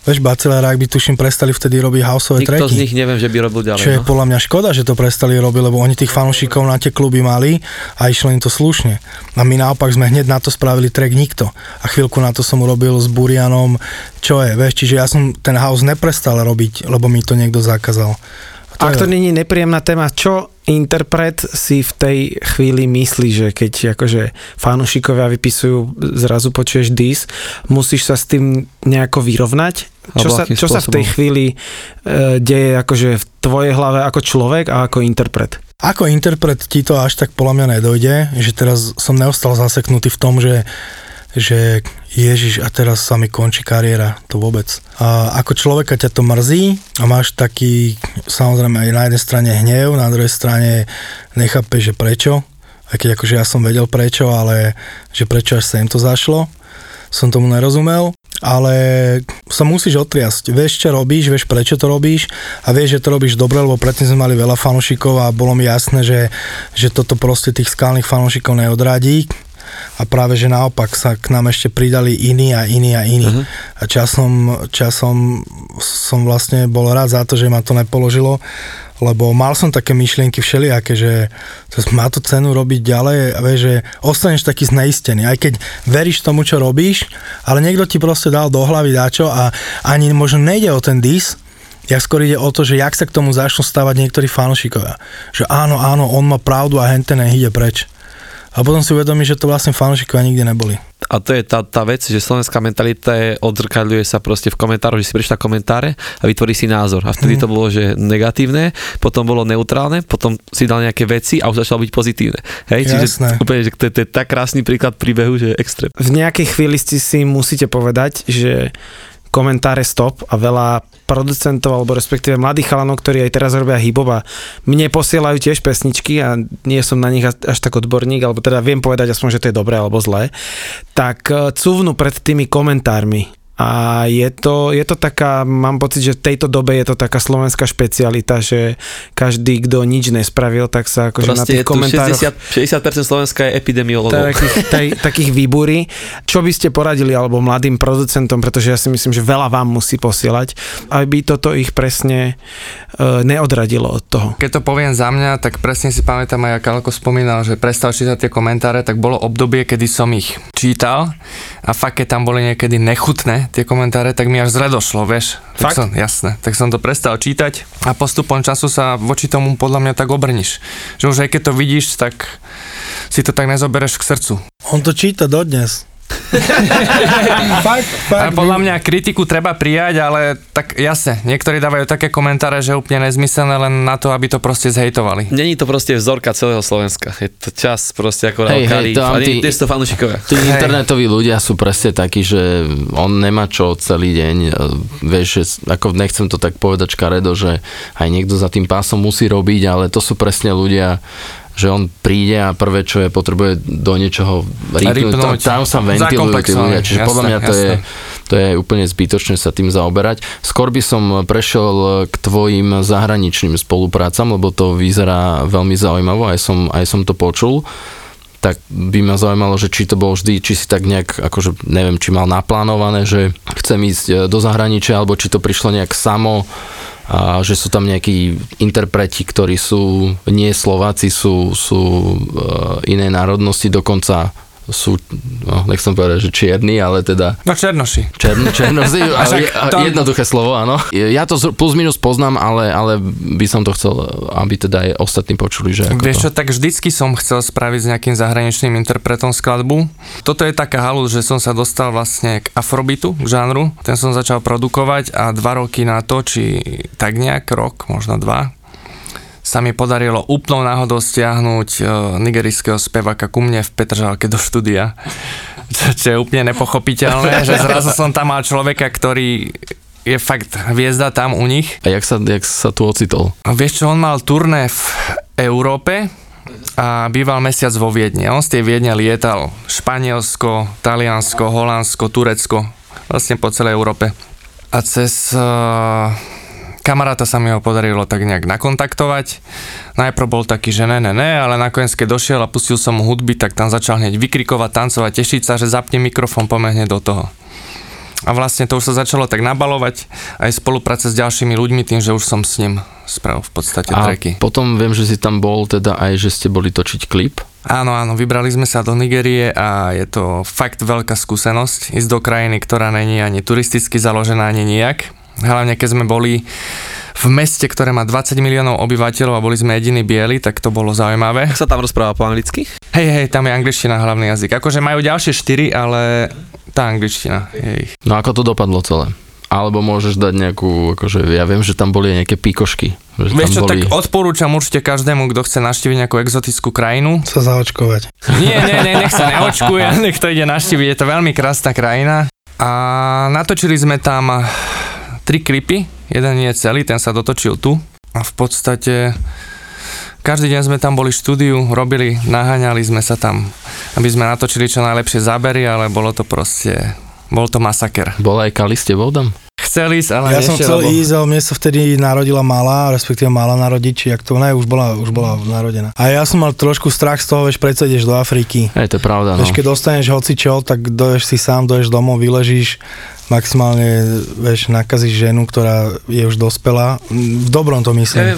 Vieš, Bachelor ak by tuším prestali vtedy robiť houseové Nikto tracky. z nich neviem, že by robil ďalej. Čo je no? podľa mňa škoda, že to prestali robiť, lebo oni tých fanúšikov na tie kluby mali a išlo im to slušne. A my naopak sme hneď na to spravili track nikto. A chvíľku na to som urobil s Burianom, čo je, vieš, čiže ja som ten house neprestal robiť, lebo mi to niekto zakázal. A Ak to je- není nepríjemná téma, čo interpret si v tej chvíli myslí, že keď akože fanúšikovia vypisujú, zrazu počuješ dis, musíš sa s tým nejako vyrovnať? Čo sa, čo sa v tej chvíli e, deje akože v tvojej hlave ako človek a ako interpret? Ako interpret ti to až tak podľa mňa nedojde, že teraz som neostal zaseknutý v tom, že že Ježiš a teraz sa mi končí kariéra, to vôbec. A ako človeka ťa to mrzí a máš taký, samozrejme aj na jednej strane hnev, na druhej strane nechápeš, že prečo, aj keď akože ja som vedel prečo, ale že prečo až sem to zašlo, som tomu nerozumel, ale sa musíš otriasť. Vieš, čo robíš, vieš, prečo to robíš a vieš, že to robíš dobre, lebo predtým sme mali veľa fanúšikov a bolo mi jasné, že, že toto proste tých skalných fanúšikov neodradí a práve, že naopak sa k nám ešte pridali iní a iní a iní. Uh-huh. A časom, časom som vlastne bol rád za to, že ma to nepoložilo, lebo mal som také myšlienky všelijaké, že to má to cenu robiť ďalej a vieš, že ostaneš taký zneistený, aj keď veríš tomu, čo robíš, ale niekto ti proste dal do hlavy dačo a ani možno nejde o ten dis, Ja skôr ide o to, že jak sa k tomu začnú stávať niektorí fanúšikovia. Že áno, áno, on má pravdu a henten ide preč. A potom si uvedomí, že to vlastne fanúšikovia nikdy neboli. A to je tá, tá vec, že slovenská mentalita je, odzrkadľuje sa proste v komentároch, že si prečíta komentáre a vytvorí si názor. A vtedy Mhm. to bolo, že negatívne, potom bolo neutrálne, potom si dal nejaké veci a už začalo byť pozitívne. Hej, čiže Jasné. úplne, že to, je- to je tak krásny príklad príbehu, že je extrém. v nejakej chvíli si si musíte povedať, že komentáre stop a veľa producentov alebo respektíve mladých chalanov, ktorí aj teraz robia hip a mne posielajú tiež pesničky a nie som na nich až, tak odborník, alebo teda viem povedať aspoň, že to je dobré alebo zlé, tak eh, cuvnú pred tými komentármi. A je to, je to taká, mám pocit, že v tejto dobe je to taká slovenská špecialita, že každý, kto nič nespravil, tak sa akože na tých komentároch 60, 60% Slovenska je epidemiologov. takých, taj, takých výburí. Čo by ste poradili alebo mladým producentom, pretože ja si myslím, že veľa vám musí posielať, aby toto ich presne e, neodradilo od toho. Keď to poviem za mňa, tak presne si pamätám aj, ako Alko spomínal, že prestal čítať tie komentáre, tak bolo obdobie, kedy som ich čítal a fakt, keď tam boli niekedy nechutné tie komentáre, tak mi až zle došlo, vieš. Tak Fakt? som, jasné, tak som to prestal čítať a postupom času sa voči tomu podľa mňa tak obrniš. Že už aj keď to vidíš, tak si to tak nezobereš k srdcu. On to číta dodnes. Fakt, Ale fakt. podľa mňa kritiku treba prijať, ale tak jasne, niektorí dávajú také komentáre, že úplne nezmyselné len na to, aby to proste zhejtovali. Není to proste vzorka celého Slovenska. Je to čas proste ako Hej, hej, to a to fanúšikovia. Tí internetoví ľudia sú presne takí, že on nemá čo celý deň, e, vieš, ako nechcem to tak povedať škaredo, že aj niekto za tým pásom musí robiť, ale to sú presne ľudia, že on príde a prvé, čo je, potrebuje do niečoho Rýpnúť. tam, tam sa ventilujú tí ľudia, čiže jasné, podľa mňa to je, to je úplne zbytočné sa tým zaoberať. Skôr by som prešiel k tvojim zahraničným spoluprácam, lebo to vyzerá veľmi zaujímavo, aj som, aj som to počul. Tak by ma zaujímalo, že či to bolo vždy, či si tak nejak, akože neviem, či mal naplánované, že chcem ísť e, do zahraničia, alebo či to prišlo nejak samo, a že sú tam nejakí interpreti, ktorí sú nie Slováci, sú, sú e, inej národnosti, dokonca sú, no, nechcem povedať, že čierni, ale teda No černoši. Čern, černozy, ale, to- jednoduché slovo, áno. Ja to plus minus poznám, ale, ale by som to chcel, aby teda aj ostatní počuli, že ako Vieš to... čo, tak vždycky som chcel spraviť s nejakým zahraničným interpretom skladbu. Toto je taká halu, že som sa dostal vlastne k afrobitu, k žánru. Ten som začal produkovať a dva roky na to, či tak nejak rok, možno dva, sa mi podarilo úplnou náhodou stiahnuť e, nigerijského speváka ku mne v Petržalke do štúdia. Čo je úplne nepochopiteľné, že zrazu som tam mal človeka, ktorý je fakt hviezda tam u nich A jak sa, jak sa tu ocitol? a vieš čo, on mal turné v Európe a býval mesiac vo Viedne. On z tej Viedne lietal Španielsko, Taliansko, Holandsko, Turecko, vlastne po celej Európe. A cez uh, kamaráta sa mi ho podarilo tak nejak nakontaktovať. Najprv bol taký, že ne, ne, ne, ale nakoniec keď došiel a pustil som mu hudby, tak tam začal hneď vykrikovať, tancovať, tešiť sa, že zapne mikrofón, pomehne do toho. A vlastne to už sa začalo tak nabalovať aj spolupráce s ďalšími ľuďmi tým, že už som s ním spravil v podstate A tracky. potom viem, že si tam bol teda aj, že ste boli točiť klip. Áno, áno, vybrali sme sa do Nigérie a je to fakt veľká skúsenosť ísť do krajiny, ktorá není ani turisticky založená, ani nijak. Hlavne keď sme boli v meste, ktoré má 20 miliónov obyvateľov a boli sme jediní bieli, tak to bolo zaujímavé. Ak sa tam rozpráva po anglicky? Hej, hej, tam je angličtina hlavný jazyk. Akože majú ďalšie štyri, ale tá angličtina je ich. No ako to dopadlo celé? Alebo môžeš dať nejakú, akože ja viem, že tam boli aj nejaké píkošky. Že Vieš čo, boli... tak odporúčam určite každému, kto chce navštíviť nejakú exotickú krajinu. Sa zaočkovať. Nie, nie, nie, nech sa neočkuje, nech to ide navštíviť, je to veľmi krásna krajina. A natočili sme tam tri klipy, jeden je celý, ten sa dotočil tu. A v podstate každý deň sme tam boli v štúdiu, robili, naháňali sme sa tam, aby sme natočili čo najlepšie zábery, ale bolo to proste, bol to masaker. Bola aj Kali s tebou tam? Chcel ísť, ale Ja som nešiel, chcel lebo- ísť, ale mne sa vtedy narodila malá, respektíve mala narodiť, či jak to, ne, už bola, už bola narodená. A ja som mal trošku strach z toho, vieš, predsa ideš do Afriky. Hej, to je pravda, no. Vieš, keď dostaneš hocičo, tak doješ si sám, doješ domov, vyležíš maximálne, vieš, nakazíš ženu, ktorá je už dospelá, v dobrom to myslím,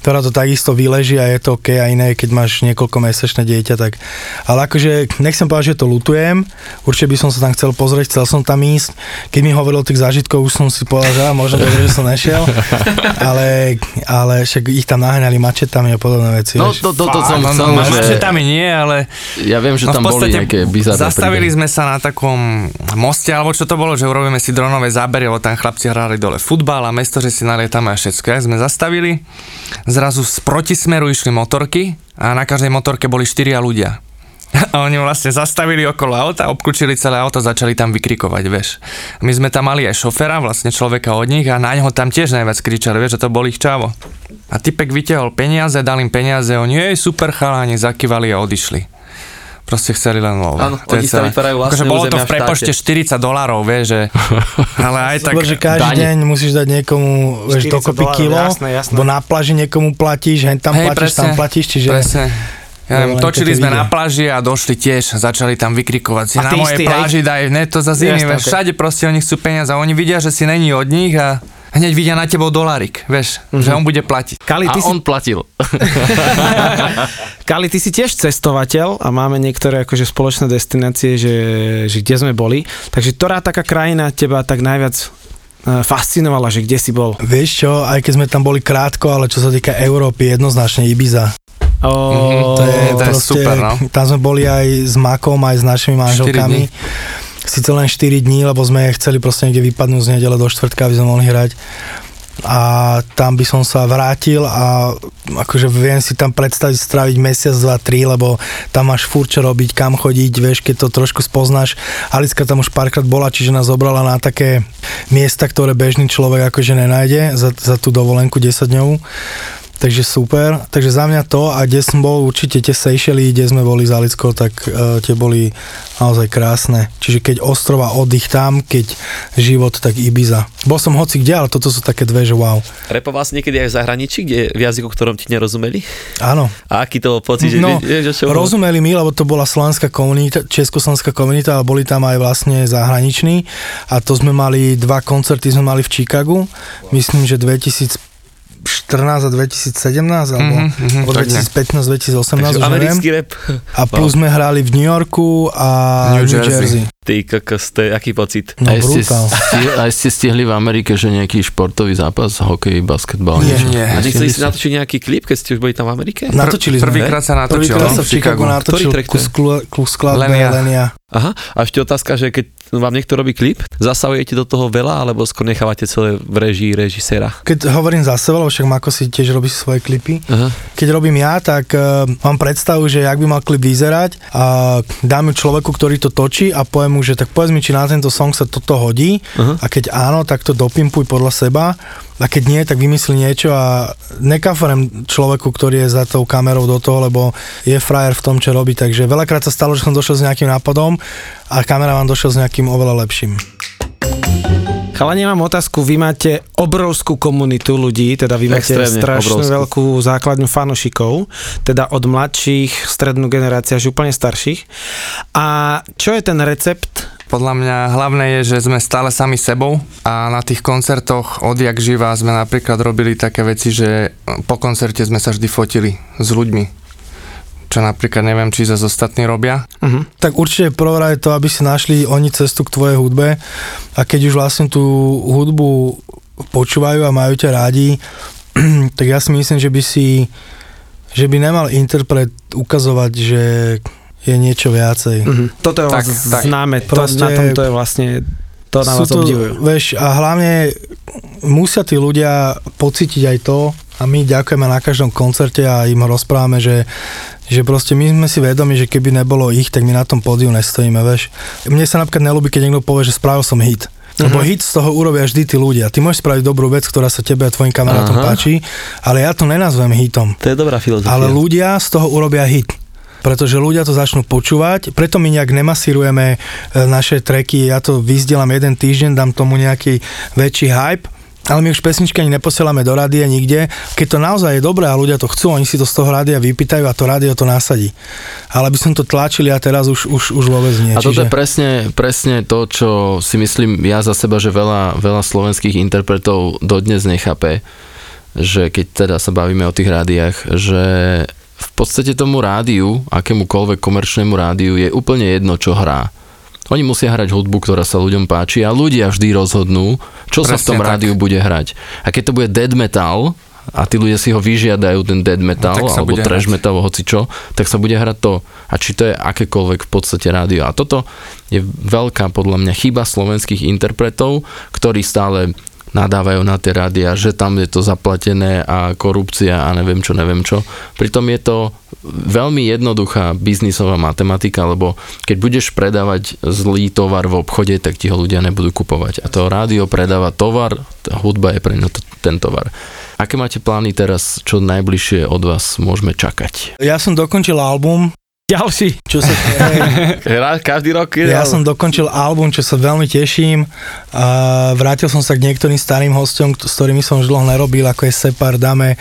ktorá to takisto vyleží a je to OK a iné, keď máš niekoľko mesačné dieťa, tak, ale akože nechcem povedať, že to lutujem, určite by som sa tam chcel pozrieť, chcel som tam ísť, keď mi hovoril o tých zážitkov, už som si povedal, že možno dobre, že som nešiel, ale, ale však ich tam naháňali mačetami a podobné veci, No, vieš. to, to, to som no, chcel, no, že... tam nie, ale Ja viem, že no, tam boli nejaké bizarné Zastavili príbehy. sme sa na takom moste, alebo čo to bolo, že urobíme si dronové zábery, lebo tam chlapci hrali dole futbal a mesto, že si nalietame a všetko. Jak sme zastavili, zrazu z protismeru išli motorky a na každej motorke boli štyria ľudia. A oni vlastne zastavili okolo auta, obklúčili celé auto, začali tam vykrikovať, vieš. My sme tam mali aj šoféra, vlastne človeka od nich a na neho tam tiež najviac kričali, vieš, že to bol ich čavo. A typek vytiahol peniaze, dal im peniaze, oni, jej, super chalani, zakývali a odišli. Proste chceli len lov. Áno, oni sa vytvárajú vlastné Akože bolo to v prepočte štáte. 40 dolárov, vieš, že... Ale aj tak... Dobre, že každý dane. deň musíš dať niekomu, vieš, 40 dokopy kilo, jasné, jasné. bo na pláži niekomu platíš, hen tam Hej, platíš, tam platíš, čiže... Presne. Ja neviem, točili sme video. na pláži a došli tiež, začali tam vykrikovať si A na mojej pláži daj, ne, to za zimy, všade proste oni chcú peniaze a oni vidia, že si není od nich a hneď vidia na tebou dolárik, vieš, že on bude platiť. Kali, A ty si, on platil. Kali, ty si tiež cestovateľ a máme niektoré akože spoločné destinácie, že, že kde sme boli. Takže ktorá taká krajina teba tak najviac eh, fascinovala, že kde si bol? Vieš čo, aj keď sme tam boli krátko, ale čo sa týka Európy, jednoznačne Ibiza. O, To je, to je proste, super, no. Tam sme boli aj s Makom, aj s našimi manželkami. Sice len 4 dní, lebo sme chceli proste niekde vypadnúť z nedele do štvrtka, aby sme mohli hrať. A tam by som sa vrátil a akože viem si tam predstaviť stráviť mesiac, dva, tri, lebo tam máš furt čo robiť, kam chodiť, vieš, keď to trošku spoznáš. Alicka tam už párkrát bola, čiže nás zobrala na také miesta, ktoré bežný človek akože nenájde za, za tú dovolenku 10 dňovú. Takže super. Takže za mňa to a kde som bol určite tie Seychely, kde sme boli s Alickou, tak uh, tie boli naozaj krásne. Čiže keď ostrova oddych tam, keď život, tak Ibiza. Bol som hoci kde, ale toto sú také dve, že wow. Repoval si niekedy aj v zahraničí, kde v jazyku, ktorom ti nerozumeli? Áno. A aký to bol pocit, že No, vieš, o čom rozumeli mi, lebo to bola slovenská komunita, československá komunita, ale boli tam aj vlastne zahraniční a to sme mali, dva koncerty sme mali v Chicagu, myslím, že 2014 a 2017, alebo, Mhm, mhm, alebo tak ne. 2015, 2018, Takže už neviem. americký rap. A plus sme hrali v New Yorku a New New, Jersey. Jersey. Ty kokos, to je aký pocit? No aj, ste, brutál. sti- aj ste stihli v Amerike, že nejaký športový zápas, hokej, basketbal, Nie, niečo. nie. A nechceli si Nestihli natočiť nejaký klip, keď ste už boli tam v Amerike? Natočili sme. Prvýkrát sa natočil, Prvýkrát no, sa v Chicagu natočil Ktorý track to je? kus, kus Lenia. Lenia. Aha, a ešte otázka, že keď vám niekto robí klip, zasahujete do toho veľa, alebo skôr nechávate celé v režii režiséra? Keď hovorím za seba, lebo však Mako si tiež robí svoje klipy, Aha. keď robím ja, tak uh, mám predstavu, že jak by mal klip vyzerať a dám ju človeku, ktorý to točí a poviem mu, že tak povedz mi, či na tento song sa toto hodí Aha. a keď áno, tak to dopimpuj podľa seba a keď nie, tak vymysli niečo a nekaforem človeku, ktorý je za tou kamerou do toho, lebo je frajer v tom, čo robí, takže veľakrát sa stalo, že som došiel s nejakým nápadom a kamera vám došiel s nejakým oveľa lepším. Chalani, mám otázku. Vy máte obrovskú komunitu ľudí, teda vy máte Extrémne strašnú obrovskú. veľkú základňu fanošikov, teda od mladších, strednú generáciu až úplne starších. A čo je ten recept? Podľa mňa hlavné je, že sme stále sami sebou a na tých koncertoch odjak živa sme napríklad robili také veci, že po koncerte sme sa vždy fotili s ľuďmi. Čo napríklad neviem, či zase ostatní robia. Uh-huh. Tak určite prvá je to, aby si našli oni cestu k tvojej hudbe a keď už vlastne tú hudbu počúvajú a majú ťa rádi, tak ja si myslím, že by si že by nemal interpret ukazovať, že je niečo viacej. Uh-huh. Toto je Tak, tak, tak. známe, to, Proste- na tom to je vlastne, to na vás obdivujú. vieš, a hlavne musia tí ľudia pocítiť aj to a my ďakujeme na každom koncerte a im rozprávame, že, že proste my sme si vedomi, že keby nebolo ich, tak my na tom pódiu nestojíme, vieš. Mne sa napríklad nelúbi, keď niekto povie, že spravil som hit. Lebo Mhm. hit z toho urobia vždy tí ľudia. Ty môžeš spraviť dobrú vec, ktorá sa tebe a tvojim kamarátom Aha. páči, ale ja to nenazvem hitom. To je dobrá filozofia. Ale ľudia z toho urobia hit. Pretože ľudia to začnú počúvať, preto my nejak nemasírujeme e, naše treky, ja to vyzdielam jeden týždeň, dám tomu nejaký väčší hype ale my už pesničky ani neposielame do rádia nikde. Keď to naozaj je dobré a ľudia to chcú, oni si to z toho rádia vypýtajú a to rádio to nasadí. Ale by som to tlačili a teraz už, už, už vôbec nie. A toto je presne, presne to, čo si myslím ja za seba, že veľa, veľa slovenských interpretov dodnes nechápe, že keď teda sa bavíme o tých rádiách, že v podstate tomu rádiu, akémukoľvek komerčnému rádiu je úplne jedno, čo hrá oni musia hrať hudbu, ktorá sa ľuďom páči a ľudia vždy rozhodnú, čo Presne sa v tom tak. rádiu bude hrať. A keď to bude dead metal, a tí ľudia si ho vyžiadajú, ten dead metal, no, alebo trash hrať. metal, hoci čo, tak sa bude hrať to. A či to je akékoľvek v podstate rádio. A toto je veľká podľa mňa chyba slovenských interpretov, ktorí stále nadávajú na tie rádia, že tam je to zaplatené a korupcia a neviem čo, neviem čo. Pritom je to veľmi jednoduchá biznisová matematika, lebo keď budeš predávať zlý tovar v obchode, tak ti ho ľudia nebudú kupovať. A to rádio predáva tovar, hudba je pre ňo ten tovar. Aké máte plány teraz, čo najbližšie od vás môžeme čakať? Ja som dokončil album, ďalší. Čo sa, Hrá každý rok. Ja som dokončil album, čo sa veľmi teším. A vrátil som sa k niektorým starým hostom, s ktorými som už dlho nerobil, ako je Separ, Dame,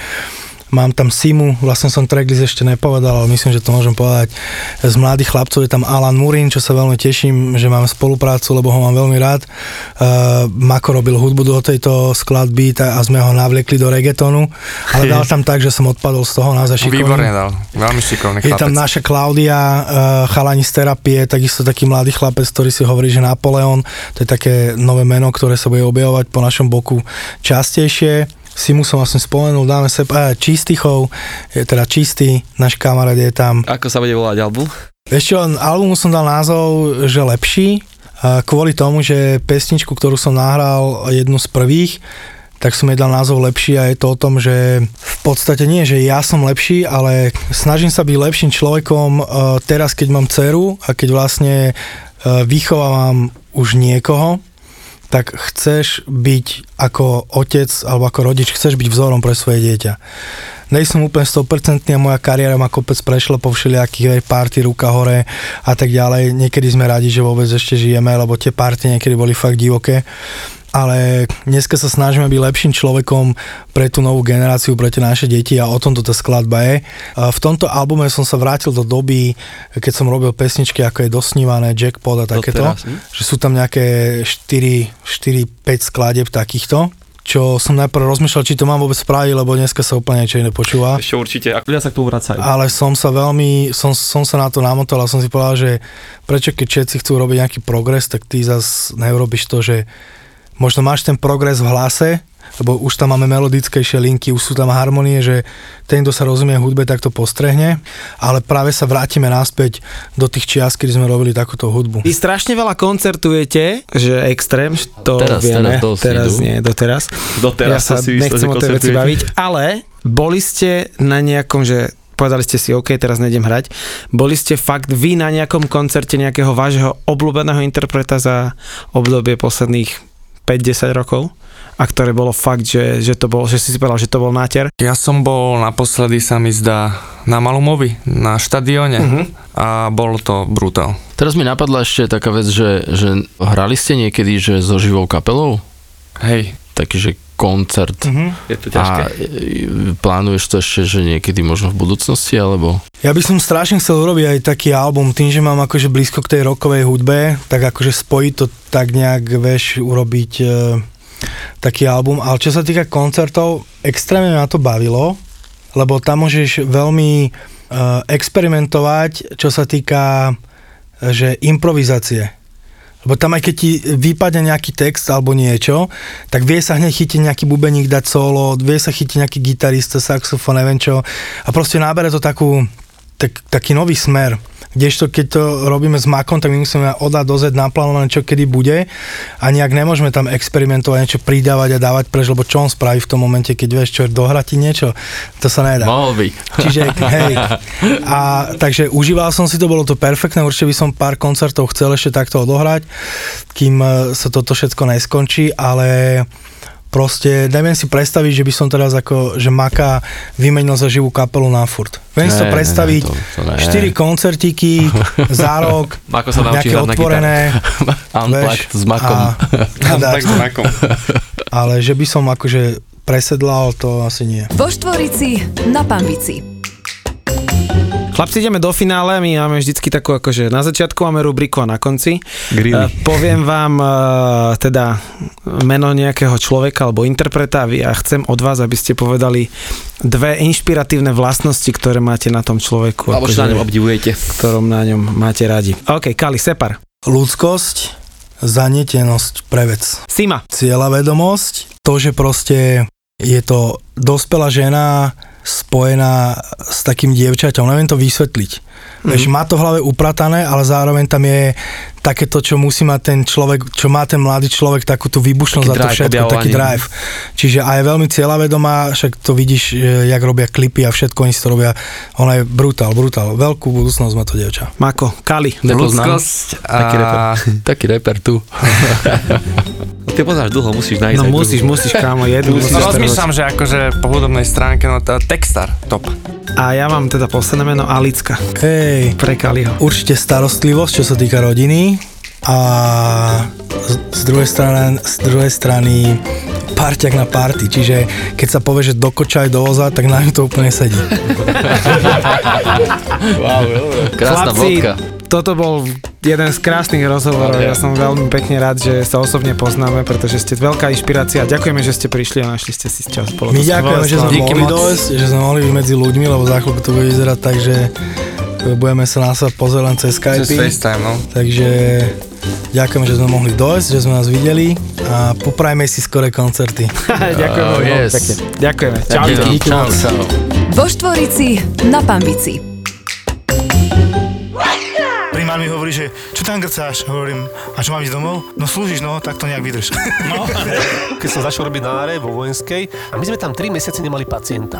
Mám tam Simu, vlastne som tracklist ešte nepovedal, ale myslím, že to môžem povedať. Z mladých chlapcov je tam Alan Murin, čo sa veľmi teším, že máme spoluprácu, lebo ho mám veľmi rád. Uh, Mako robil hudbu do tejto skladby a sme ho navliekli do reggaetonu, ale dal tam tak, že som odpadol z toho naozaj šikovný. Výborne dal, veľmi šikovný chlapec. Je tam naša Klaudia, uh, chalani z terapie, takisto taký mladý chlapec, ktorý si hovorí, že Napoleon, to je také nové meno, ktoré sa bude objavovať po našom boku častejšie. Simu som vlastne spomenul, dáme sa aj Čistichov, je teda Čistý, náš kamarát je tam. Ako sa bude volať album? Ešte albumu som dal názov, že lepší, kvôli tomu, že pesničku, ktorú som nahral, jednu z prvých, tak som jej dal názov lepší a je to o tom, že v podstate nie, že ja som lepší, ale snažím sa byť lepším človekom e, teraz, keď mám dceru a keď vlastne e, vychovávam už niekoho, tak chceš byť ako otec alebo ako rodič, chceš byť vzorom pre svoje dieťa. Nej som úplne 100% a moja kariéra ma kopec prešla po všelijakých party, ruka hore a tak ďalej. Niekedy sme radi, že vôbec ešte žijeme, lebo tie party niekedy boli fakt divoké ale dneska sa snažíme byť lepším človekom pre tú novú generáciu, pre tie naše deti a o tomto tá skladba je. V tomto albume som sa vrátil do doby, keď som robil pesničky, ako je Dosnívané, Jackpot a takéto, hm? že sú tam nejaké 4, 4 5 skladeb takýchto čo som najprv rozmýšľal, či to mám vôbec spraviť, lebo dneska sa úplne niečo iné počúva. Ešte určite, ak ľudia sa k tomu vracajú. Ale som sa veľmi, som, som sa na to namotal a som si povedal, že prečo keď všetci chcú robiť nejaký progres, tak ty zase neurobiš to, že možno máš ten progres v hlase, lebo už tam máme melodickejšie linky, už sú tam harmonie, že ten, kto sa rozumie hudbe, tak to postrehne, ale práve sa vrátime naspäť do tých čias, kedy sme robili takúto hudbu. Vy strašne veľa koncertujete, že extrém, to teraz, vieme, teraz, teraz nie, doteraz. Doteraz ja sa si nechcem o tej veci baviť, ale boli ste na nejakom, že povedali ste si, OK, teraz nejdem hrať. Boli ste fakt vy na nejakom koncerte nejakého vášho obľúbeného interpreta za obdobie posledných 5-10 rokov a ktoré bolo fakt, že, že to bol, že si si povedal, že to bol náter? Ja som bol naposledy sa mi zdá na Malumovi, na štadióne uh-huh. a bolo to brutál. Teraz mi napadla ešte taká vec, že, že hrali ste niekedy, že so živou kapelou? Hej. Taký, že koncert. Uh-huh. Je to ťažké. A e, plánuješ to ešte, že niekedy možno v budúcnosti, alebo? Ja by som strašne chcel urobiť aj taký album, tým, že mám akože blízko k tej rokovej hudbe, tak akože spojiť to tak nejak, vieš, urobiť e, taký album. Ale čo sa týka koncertov, extrémne ma to bavilo, lebo tam môžeš veľmi e, experimentovať, čo sa týka e, že improvizácie lebo tam aj keď ti vypadne nejaký text alebo niečo, tak vie sa hneď chytiť nejaký bubeník dať solo, vie sa chytiť nejaký gitarista, saxofón, neviem čo. A proste nábere to takú, tak, taký nový smer. Kdežto keď to robíme s Makom, tak my musíme od A do Z naplánované, čo kedy bude a nejak nemôžeme tam experimentovať, niečo pridávať a dávať preč, lebo čo on spraví v tom momente, keď vieš, čo dohrať ti niečo, to sa nedá. Mohol by. Čiže, hej. A takže užíval som si to, bolo to perfektné, určite by som pár koncertov chcel ešte takto odohrať, kým e, sa toto všetko neskončí, ale Proste neviem si predstaviť, že by som teraz ako, že Maka vymenil za živú kapelu na furt. Viem si to predstaviť, ne, to, to ne. 4 koncertíky za rok, Mako sa nejaké otvorené. Unplugged s Makom. A, Unplugged s Makom. ale že by som akože presedlal, to asi nie. Vo Štvorici na Pambici. Chlapci, ideme do finále, my máme vždycky takú, akože na začiatku máme rubriku a na konci. Grilly. Eh, poviem vám eh, teda meno nejakého človeka alebo interpreta a chcem od vás, aby ste povedali dve inšpiratívne vlastnosti, ktoré máte na tom človeku. Alebo čo na ňom obdivujete. ktorom na ňom máte radi. OK, Kali, Separ. Ľudskosť, zanietenosť pre vec. Sima. Cieľavedomosť, to, že proste je to dospelá žena spojená s takým dievčaťom, neviem to vysvetliť. Mm-hmm. Vieš, má to v hlave upratané, ale zároveň tam je takéto, čo musí mať ten človek, čo má ten mladý človek, takú tú výbušnosť Taký za to drive, všetko, taký drive. Čiže aj veľmi cieľavedomá, však to vidíš, e, jak robia klipy a všetko, oni si to robia, ona je brutál, brutál, veľkú budúcnosť má to dievča. Mako, Kali. Ľudskosť Taký a... reper. Taký reper tu. Ty poznáš dlho, musíš nájsť No musíš, musíš, kámo, jednu. musíš No, rozmýšľam, že akože po hudobnej stránke, no tá Textar, top. A ja mám teda posledné meno Alicka. Hej, Pre Kaliho. určite starostlivosť, čo sa týka rodiny a z, z, druhej strany, z druhej strany parťak na party, čiže keď sa povie, že do koča aj do voza, tak na ňu to úplne sedí. Krásna Chlapci, vodka. toto bol jeden z krásnych rozhovorov. Ja som veľmi pekne rád, že sa osobne poznáme, pretože ste veľká inšpirácia. Ďakujeme, že ste prišli a našli ste si čas. Bolo My ďakujeme, že sme mohli dojsť, že sme mohli byť medzi ľuďmi, lebo za chvíľku to bude vyzerať tak, že budeme sa na seba pozerať len cez Skype. Cez FaceTime, no. Takže ďakujem, že sme mohli dojsť, že sme nás videli a poprajme si skore koncerty. Ďakujeme Oh, veľmi yes. pekne. Ďakujeme. Čau. Díky, čau, čau. Vo Štvorici na Pambici. Primár mi hovorí, že čo tam grcáš? Hovorím, a čo mám ísť domov? No slúžiš, no, tak to nejak vydrž. No. Keď som začal robiť na áre vo vojenskej a my sme tam 3 mesiace nemali pacienta.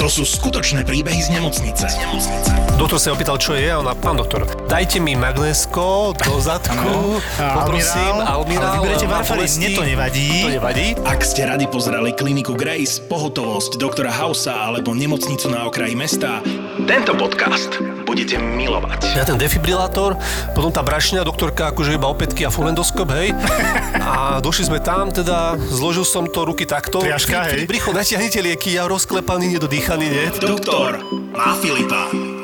To sú skutočné príbehy z nemocnice. Z nemocnice. Doktor sa opýtal, čo je a ona, pán doktor, dajte mi magnésko do zadku, poprosím, almirál, ale vyberete bolesti. mne to nevadí. To nevadí. Ak ste radi pozerali kliniku Grace, pohotovosť doktora Hausa alebo nemocnicu na okraji mesta, tento podcast budete milovať. Ja ten defibrilátor, potom tá brašňa, doktorka akože iba opätky a fulendoskop, hej. A došli sme tam, teda zložil som to ruky takto. Triaška, hej. Rýchlo, natiahnite lieky, ja rozklepaný, nedodýchaný, nie? Doktor má Filipa.